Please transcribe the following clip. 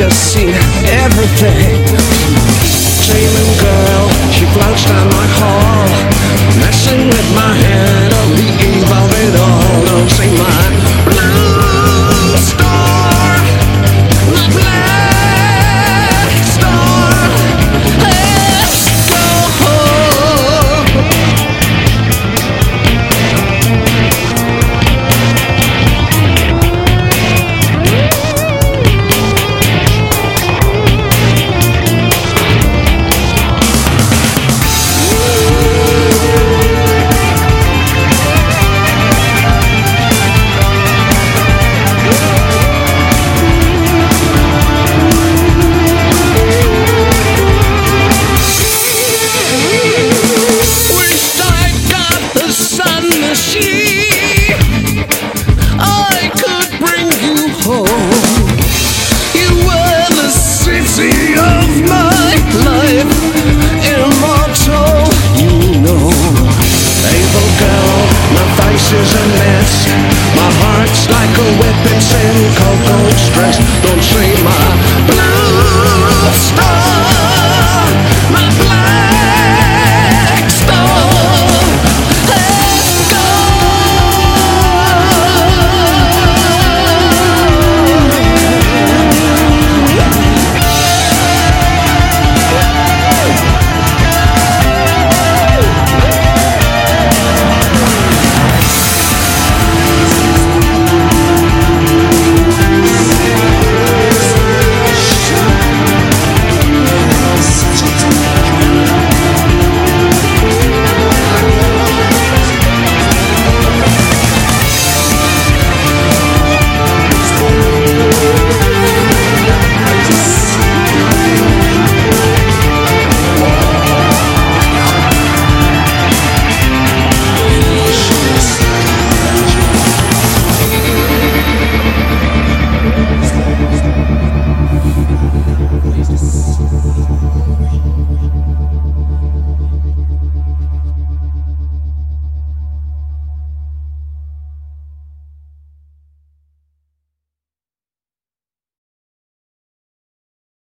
just seen everything. It's stress. Don't say my.